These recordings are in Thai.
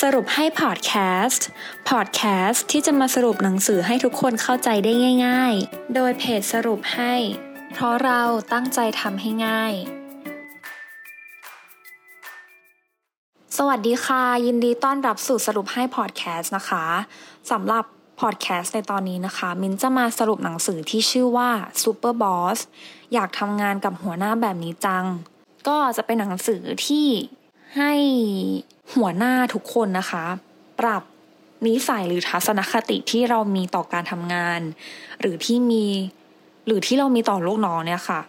สรุปให้พอดแคสต์ พอดแคสต์ที่จะมาสรุปหนังสือให้ทุกคนเข้าใจได้ง่าย ๆ โดยเพจสรุปให้ เพราะเราตั้งใจทำให้ง่าย สวัสดีค่ะ ยินดีต้อนรับสู่สรุปให้พอดแคสต์นะคะสำหรับพอดแคสต์ในตอนนี้นะคะ มินจะมาสรุปหนังสือที่ชื่อว่า Super Boss อยากทำงานกับหัวหน้าแบบนี้จัง ก็จะเป็นหนังสือที่ ให้หัวหน้าทุกคนนะคะ ปรับนิสัยหรือทัศนคติที่เรามีต่อการทำงาน หรือที่มีหรือที่เรามีต่อลูกน้องเนี่ยค่ะ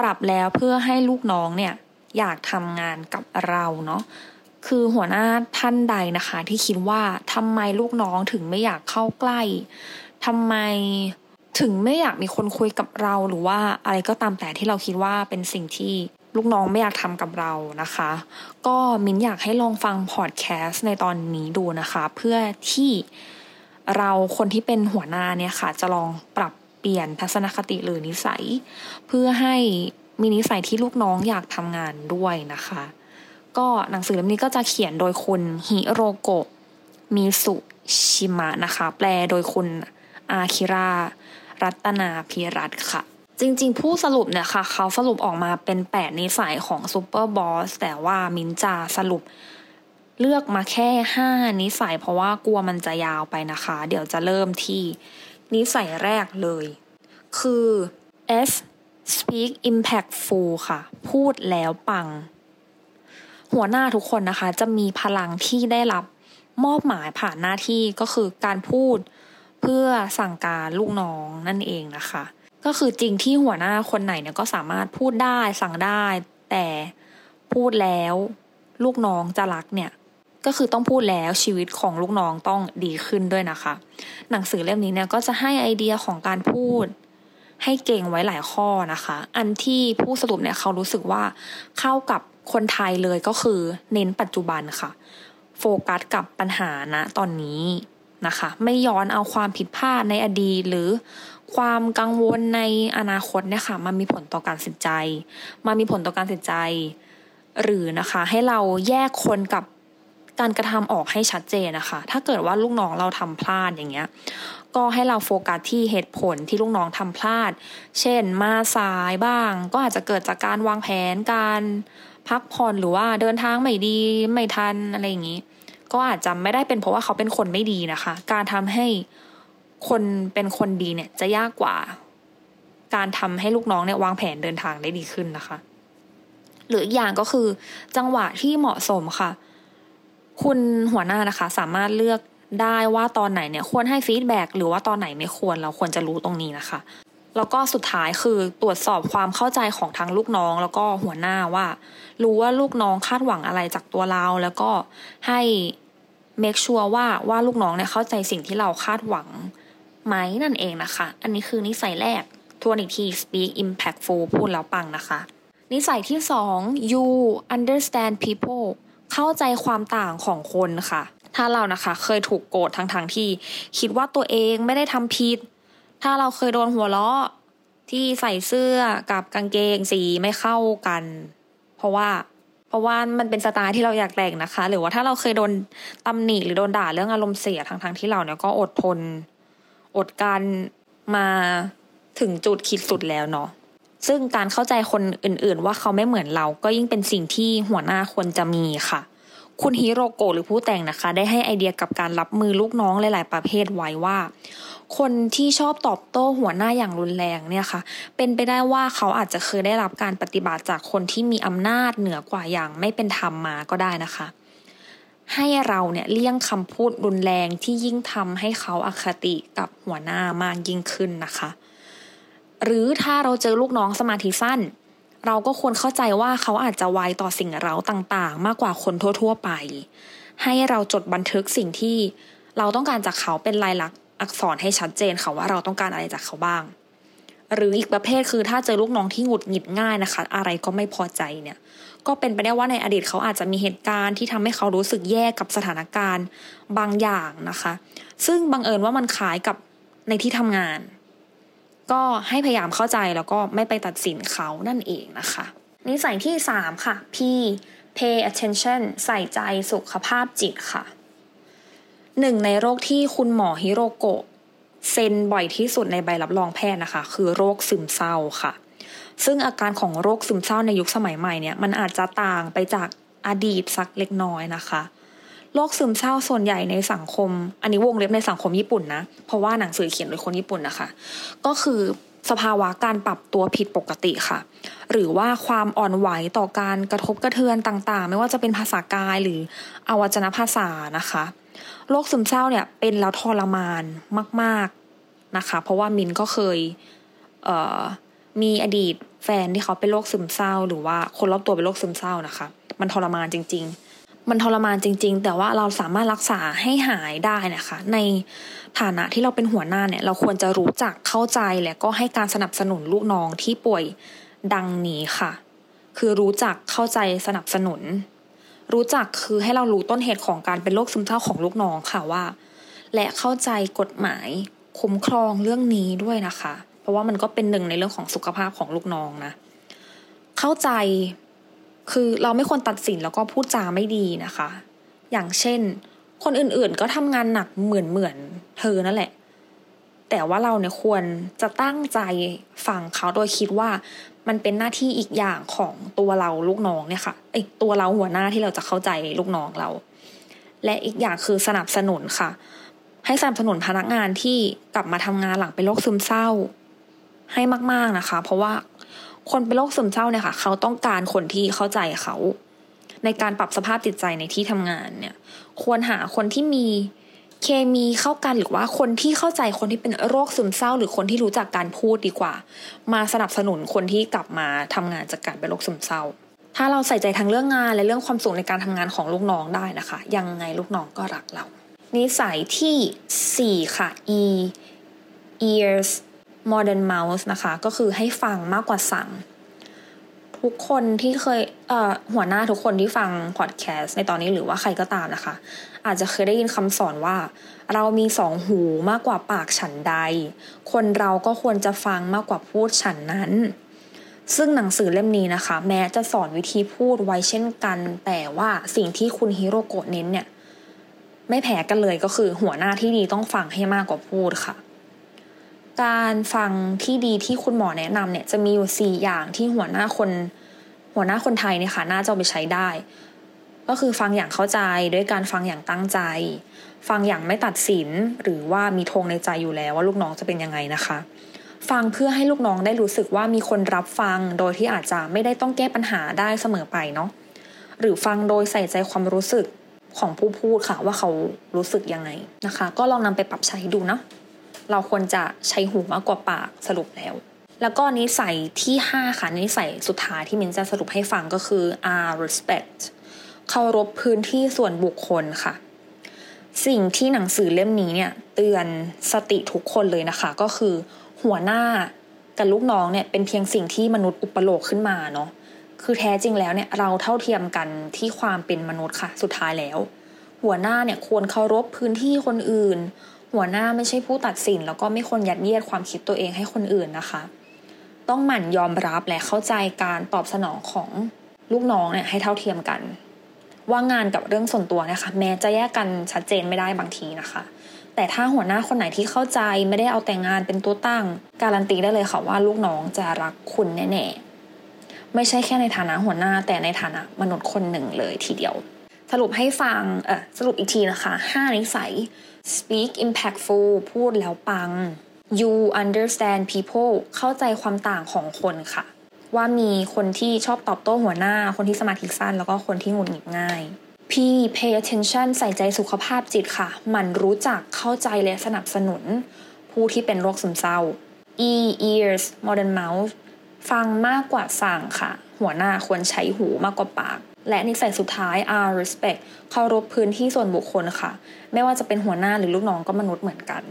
ปรับแล้วเพื่อให้ลูกน้องเนี่ยอยากทำงานกับเราเนาะคือหัวหน้าท่านใดนะคะ ที่คิดว่าทำไมลูกน้องถึงไม่อยากเข้าใกล้ทำไมถึงไม่อยากมีคนคุยกับเราหรือว่าอะไรก็ตามแต่ที่เราคิดว่าเป็นสิ่งที่ ลูกน้องไม่อยากทำกับเรานะคะ ก็มินอยากให้ลองฟังพอดแคสต์ในตอนนี้ดูนะคะ เพื่อที่เราคนที่เป็นหัวหน้าเนี่ยค่ะ จะลองปรับเปลี่ยนทัศนคติหรือนิสัย เพื่อให้มีนิสัยที่ลูกน้องอยากทำงานด้วยนะคะ ก็หนังสือเล่มนี้ก็จะเขียนโดยคุณฮิโรโกะมิสุชิมะนะคะ แปลโดยคุณอาคิรารัตนาพิรัตค่ะ จริงๆ ผู้สรุปเนี่ยค่ะ เขาสรุปออกมาเป็นแปดนิสัยของ super boss แต่ว่ามินจาสรุปเลือกมาแค่ห้านิสัย เพราะว่ากลัวมันจะยาวไปนะคะ เดี๋ยวจะเริ่มที่นิสัยแรกเลย คือ S speak impactful ค่ะ พูดแล้วปัง หัวหน้าทุกคนนะคะ จะมีพลังที่ได้รับมอบหมายผ่านหน้าที่ก็คือการพูดเพื่อสั่งการลูกน้องนั่นเองนะคะ ก็คือจริงที่หัวหน้าคนไหนเนี่ยก็สามารถพูดได้สั่งได้ แต่พูดแล้ว ลูกน้องจะรักเนี่ย ก็คือต้องพูดแล้วชีวิตของลูกน้องต้องดีขึ้นด้วยนะคะ หนังสือเล่มนี้เนี่ยก็จะให้ไอเดียของการพูด ให้เก่งไว้หลายข้อนะคะ อันที่ผู้สรุปเนี่ยเขารู้สึกว่าเข้ากับคนไทยเลยก็คือเน้นปัจจุบันค่ะ โฟกัสกับปัญหาณตอนนี้นะคะ ไม่ย้อนเอาความผิดพลาดในอดีตหรือ ความกังวลในอนาคตเนี่ยค่ะมันมีผลต่อการสินใจ มันมีผลต่อการสินใจ หรือนะคะ ให้เราแยกคนกับการกระทำออกให้ชัดเจนนะคะ ถ้าเกิดว่าลูกน้องเราทำพลาดอย่างเงี้ย ก็ให้เราโฟกัสที่เหตุผลที่ลูกน้องทำพลาด เช่น มาสายบ้าง ก็อาจจะเกิดจากการวางแผนการพักผ่อนหรือว่าเดินทางไม่ดีไม่ทันอะไรอย่างนี้ ก็อาจจะไม่ได้เป็นเพราะว่าเขาเป็นคนไม่ดีนะคะ การทำให้ คนเป็นคนดีเนี่ยจะยากกว่า การทำให้ลูกน้องเนี่ยวางแผนเดินทางได้ดีขึ้นนะคะ หรืออีกอย่างก็คือ จังหวะที่เหมาะสมค่ะ คุณหัวหน้านะคะ สามารถเลือกได้ว่าตอนไหนเนี่ยควรให้ฟีดแบ็กหรือว่าตอนไหนไม่ควรเราควรจะรู้ตรงนี้นะคะ แล้วก็สุดท้ายคือตรวจสอบความเข้าใจของทั้งลูกน้อง แล้วก็หัวหน้าว่า รู้ว่าลูกน้องคาดหวังอะไรจากตัวเรา แล้วก็ให้ make sure ว่าว่าลูกน้องเนี่ยเข้าใจสิ่งที่เราคาดหวัง ไหมนั่นเองนะคะ อันนี้คือนิสัยแรกทวนอีกที speak impactful พูดแล้วปังนะคะ นิสัยที่สอง you understand people เข้าใจความต่างของคนค่ะ ถ้าเรานะคะเคยถูกโกรธทั้งๆทที่ คิดว่าตัวเองไม่ได้ทำผิด ถ้าเราเคยโดนหัวเราะที่ใส่เสื้อกับกางเกงสีไม่เข้ากัน เพราะว่าเพราะว่ามันเป็นสไตล์ที่เราอยากแต่งนะคะ หรือว่าถ้าเราเคยโดนตำหนิหรือโดนด่าเรื่องอารมณ์เสียทั้งๆที่เราเนี่ยก็อดทน อดการมาถึงจุดคิดสุดแล้วเนาะซึ่งการเข้าใจคนอื่นๆ ว่าเขาไม่เหมือนเราก็ยิ่งเป็นสิ่งที่หัวหน้าควรจะมีค่ะ คุณฮิโรโกะหรือผู้แต่งนะคะ ได้ให้ไอเดียกับการรับมือลูกน้องหลาย ๆ ประเภทไว้ว่า คนที่ชอบตอบโต้หัวหน้าอย่างรุนแรงเนี่ยค่ะ เป็นไปได้ว่าเขาอาจจะเคยได้รับการปฏิบัติจากคนที่มีอำนาจเหนือกว่าอย่างไม่เป็นธรรมมาก็ได้นะคะ ให้เราเนี่ยเลี่ยงคำพูดรุนแรงที่ยิ่งทำให้เขาอาคติกับหัวหน้ามากยิ่งขึ้นนะคะ หรือถ้าเราเจอลูกน้องสมาธิสั้น เราก็ควรเข้าใจว่าเขาอาจจะไวต่อสิ่งเร้าต่างๆ มากกว่าคนทั่ว ๆ ไป ให้เราจดบันทึกสิ่งที่เราต้องการจากเขาเป็นลายลักษณ์อักษรให้ชัดเจนค่ะว่าเราต้องการอะไรจากเขาบ้าง หรืออีกประเภทคือถ้าเจอลูกน้องที่หงุดหงิดง่ายนะคะ อะไรก็ไม่พอใจเนี่ย ก็เป็นไปได้ว่าในอดีตเขาอาจจะมีเหตุการณ์ที่ทำให้เขารู้สึกแย่กับสถานการณ์บางอย่างนะคะ ซึ่งบังเอิญว่ามันคล้ายกับในที่ทำงาน ก็ให้พยายามเข้าใจแล้วก็ไม่ไปตัดสินเขานั่นเองนะคะนิสัยที่สามค่ะ P pay attention ใส่ใจสุขภาพจิตค่ะหนึ่งในโรคที่คุณหมอฮิโรโกะ เซ็นบ่อยที่สุดในใบรับรองแพทย์นะคะ คือโรคซึมเศร้าค่ะ ซึ่งอาการของโรคซึมเศร้าในยุคสมัยใหม่เนี่ยมันอาจจะต่างไปจากอดีตสักเล็กน้อยนะคะโรคซึมเศร้าส่วนใหญ่ในสังคม อันนี้วงเล็บในสังคมญี่ปุ่นนะ เพราะว่าหนังสือเขียนโดยคนญี่ปุ่นนะคะ ก็คือ สภาวะการปรับตัวผิดปกติค่ะ หรือว่าความอ่อนไหวต่อการกระทบกระเทือนต่างๆ ไม่ว่าจะเป็นภาษากายหรืออวัจนภาษานะคะโรคซึมเศร้าเนี่ยเป็นแล้วทรมานมาก ๆนะคะ เพราะว่ามินก็เคยเมีอดีตแฟนที่เขาเป็นโรคซึมเศร้า หรือว่าคนรอบตัวเป็นโรคซึมเศร้านะคะ มันทรมานจริง ๆ มันทรมานจริง ๆ แต่ว่าเราสามารถรักษาให้หายได้นะคะ ในฐานะที่เราเป็นหัวหน้าเนี่ย เราควรจะรู้จักเข้าใจและก็ให้การสนับสนุนลูกน้องที่ป่วยดังนี้ค่ะ คือรู้จักเข้าใจสนับสนุน รู้จักคือให้เรารู้ต้นเหตุของการเป็นโรคซึมเศร้าของลูกน้องค่ะว่า และเข้าใจกฎหมายคุ้มครองเรื่องนี้ด้วยนะคะ เพราะว่ามันก็เป็นหนึ่งในเรื่องของสุขภาพของลูกน้องนะ เข้าใจ คือเราไม่ควรตัดสินแล้วก็พูดจาไม่ดีนะคะ อย่างเช่น คนอื่นๆก็ทำงานหนักเหมือนเหมือนเธอนั่นแหละ แต่ว่าเราเนี่ยควรจะตั้งใจฟังเขาโดยคิดว่ามันเป็นหน้าที่อีกอย่างของตัวเราลูกน้องเนี่ยค่ะไอตัวเราหัวหน้าที่เราจะเข้าใจลูกน้องเรา และอีกอย่างคือสนับสนุนค่ะ ให้สนับสนุนพนักงานที่กลับมาทำงานหลังเป็นโรคซึมเศร้า ให้มาก ๆนะคะ เพราะว่า คนเป็นโรคซึมเศร้าเนี่ยค่ะ เขาต้องการคนที่เข้าใจเขา ในการปรับสภาพจิตใจในที่ทำงานเนี่ย ควรหาคนที่มีเคมีเข้ากันหรือว่าคนที่เข้าใจคนที่เป็นโรคซึมเศร้า หรือคนที่รู้จักการพูดดีกว่า มาสนับสนุนคนที่กลับมาทำงานจากการเป็นโรคซึมเศร้า ถ้าเราใส่ใจทั้งเรื่องงานและเรื่องความสุขในการทำงานของลูกน้องได้นะคะ ยังไงลูกน้องก็รักเรา นิสัยที่ 4 ค่ะ e ears modern mouse นะคะ ก็คือให้ฟังมากกว่าสั่ง ทุกคนที่เคยเอ่อหัวหน้าทุกคนที่ฟังพอดแคสต์ในตอนนี้หรือว่าใครก็ตามนะคะ อาจจะเคยได้ยินคำสอนว่า เรามีสองหูมากกว่าปากฉันใด คนเราก็ควรจะฟังมากกว่าพูดฉันนั้น ซึ่งหนังสือเล่มนี้นะคะ แม้จะสอนวิธีพูดไว้เช่นกัน แต่ว่าสิ่งที่คุณฮิโรโกะเน้นเนี่ยไม่แพ้กันเลยก็คือหัวหน้าที่ดีต้องฟังให้มากกว่าพูดค่ะ การฟังที่ดีที่คุณหมอแนะนำเนี่ยจะมีอยู่สี่อย่างที่หัวหน้าคน หัวหน้าคนไทยเนี่ยค่ะน่าจะไปใช้ได้ ก็คือฟังอย่างเข้าใจด้วยการฟังอย่างตั้งใจ ฟังอย่างไม่ตัดสินหรือว่ามีธงในใจอยู่แล้วว่าลูกน้องจะเป็นยังไงนะคะ ฟังเพื่อให้ลูกน้องได้รู้สึกว่ามีคนรับฟังโดยที่อาจจะไม่ได้ต้องแก้ปัญหาได้เสมอไปเนาะหรือฟังโดยใส่ใจความรู้สึกของผู้พูดค่ะว่าเขารู้สึกยังไงนะคะ ก็ลองนำไปปรับใช้ดูเนาะ เราควรจะใช้หูมากกว่าปากสรุปแล้ว แล้วก็นิสัยที่ 5 ค่ะนิสัยสุดท้ายที่มินจะสรุปให้ฟังก็คือ R respect เคารพพื้นที่ส่วนบุคคลค่ะ สิ่งที่หนังสือเล่มนี้เนี่ย เตือนสติทุกคนเลยนะคะ ก็คือ หัวหน้ากับลูกน้องเนี่ยเป็นเพียงสิ่งที่มนุษย์อุปโลกขึ้นมาเนาะคือแท้จริงแล้วเนี่ยเราเท่าเทียมกันที่ความเป็นมนุษย์ค่ะ สุดท้ายแล้ว หัวหน้าเนี่ยควรเคารพพื้นที่คนอื่น หัวหน้าไม่ใช่ผู้ตัดสิน แล้วก็ไม่ควรยัดเยียดความคิดตัวเองให้คนอื่นนะคะ ต้องหมั่นยอมรับและเข้าใจการตอบสนองของลูกน้องเนี่ยให้เท่าเทียมกัน ว่างานกับเรื่องส่วนตัวนะคะ แม้จะแยกกันชัดเจนไม่ได้บางทีนะคะ แต่ถ้าหัวหน้าคนไหนที่เข้าใจไม่ได้เอาแต่งงานเป็นตัวตั้ง การันตีได้เลยค่ะว่าลูกน้องจะรักคุณแน่ๆไม่ใช่แค่ในฐานะหัวหน้า แต่ในฐานะมนุษย์คนหนึ่งเลยทีเดียว สรุปให้ฟังเออสรุปอีกทีนะคะ 5 นิสัย speak impactful พูดแล้วปัง you understand people เข้าใจความต่างของคนค่ะ ว่ามีคนที่ชอบตอบโต้หัวหน้า คนที่สมาธิสั้น แล้วก็คนที่หงุดหงิดง่าย P pay attention ใส่ใจสุขภาพจิตค่ะ มันรู้จักเข้าใจและสนับสนุน ผู้ที่เป็นโรคซึมเศร้า E ears modern mouth ฟังมากกว่าสั่งค่ะ หัวหน้าควรใช้หูมากกว่าปาก และนิสัยสุดท้าย R respect เคารพพื้นที่ส่วนบุคคลค่ะ ไม่ว่าจะเป็นหัวหน้าหรือลูกน้องก็มนุษย์เหมือนกัน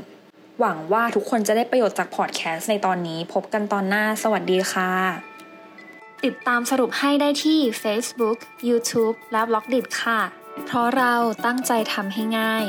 หวังว่าทุกคนจะได้ประโยชน์จากพอดแคสต์ในตอนนี้ พบกันตอนหน้า สวัสดีค่ะ ติดตามสรุปให้ได้ที่ Facebook, YouTube และ b ล็อกดิค่ะ เพราะเราตั้งใจทำให้ง่าย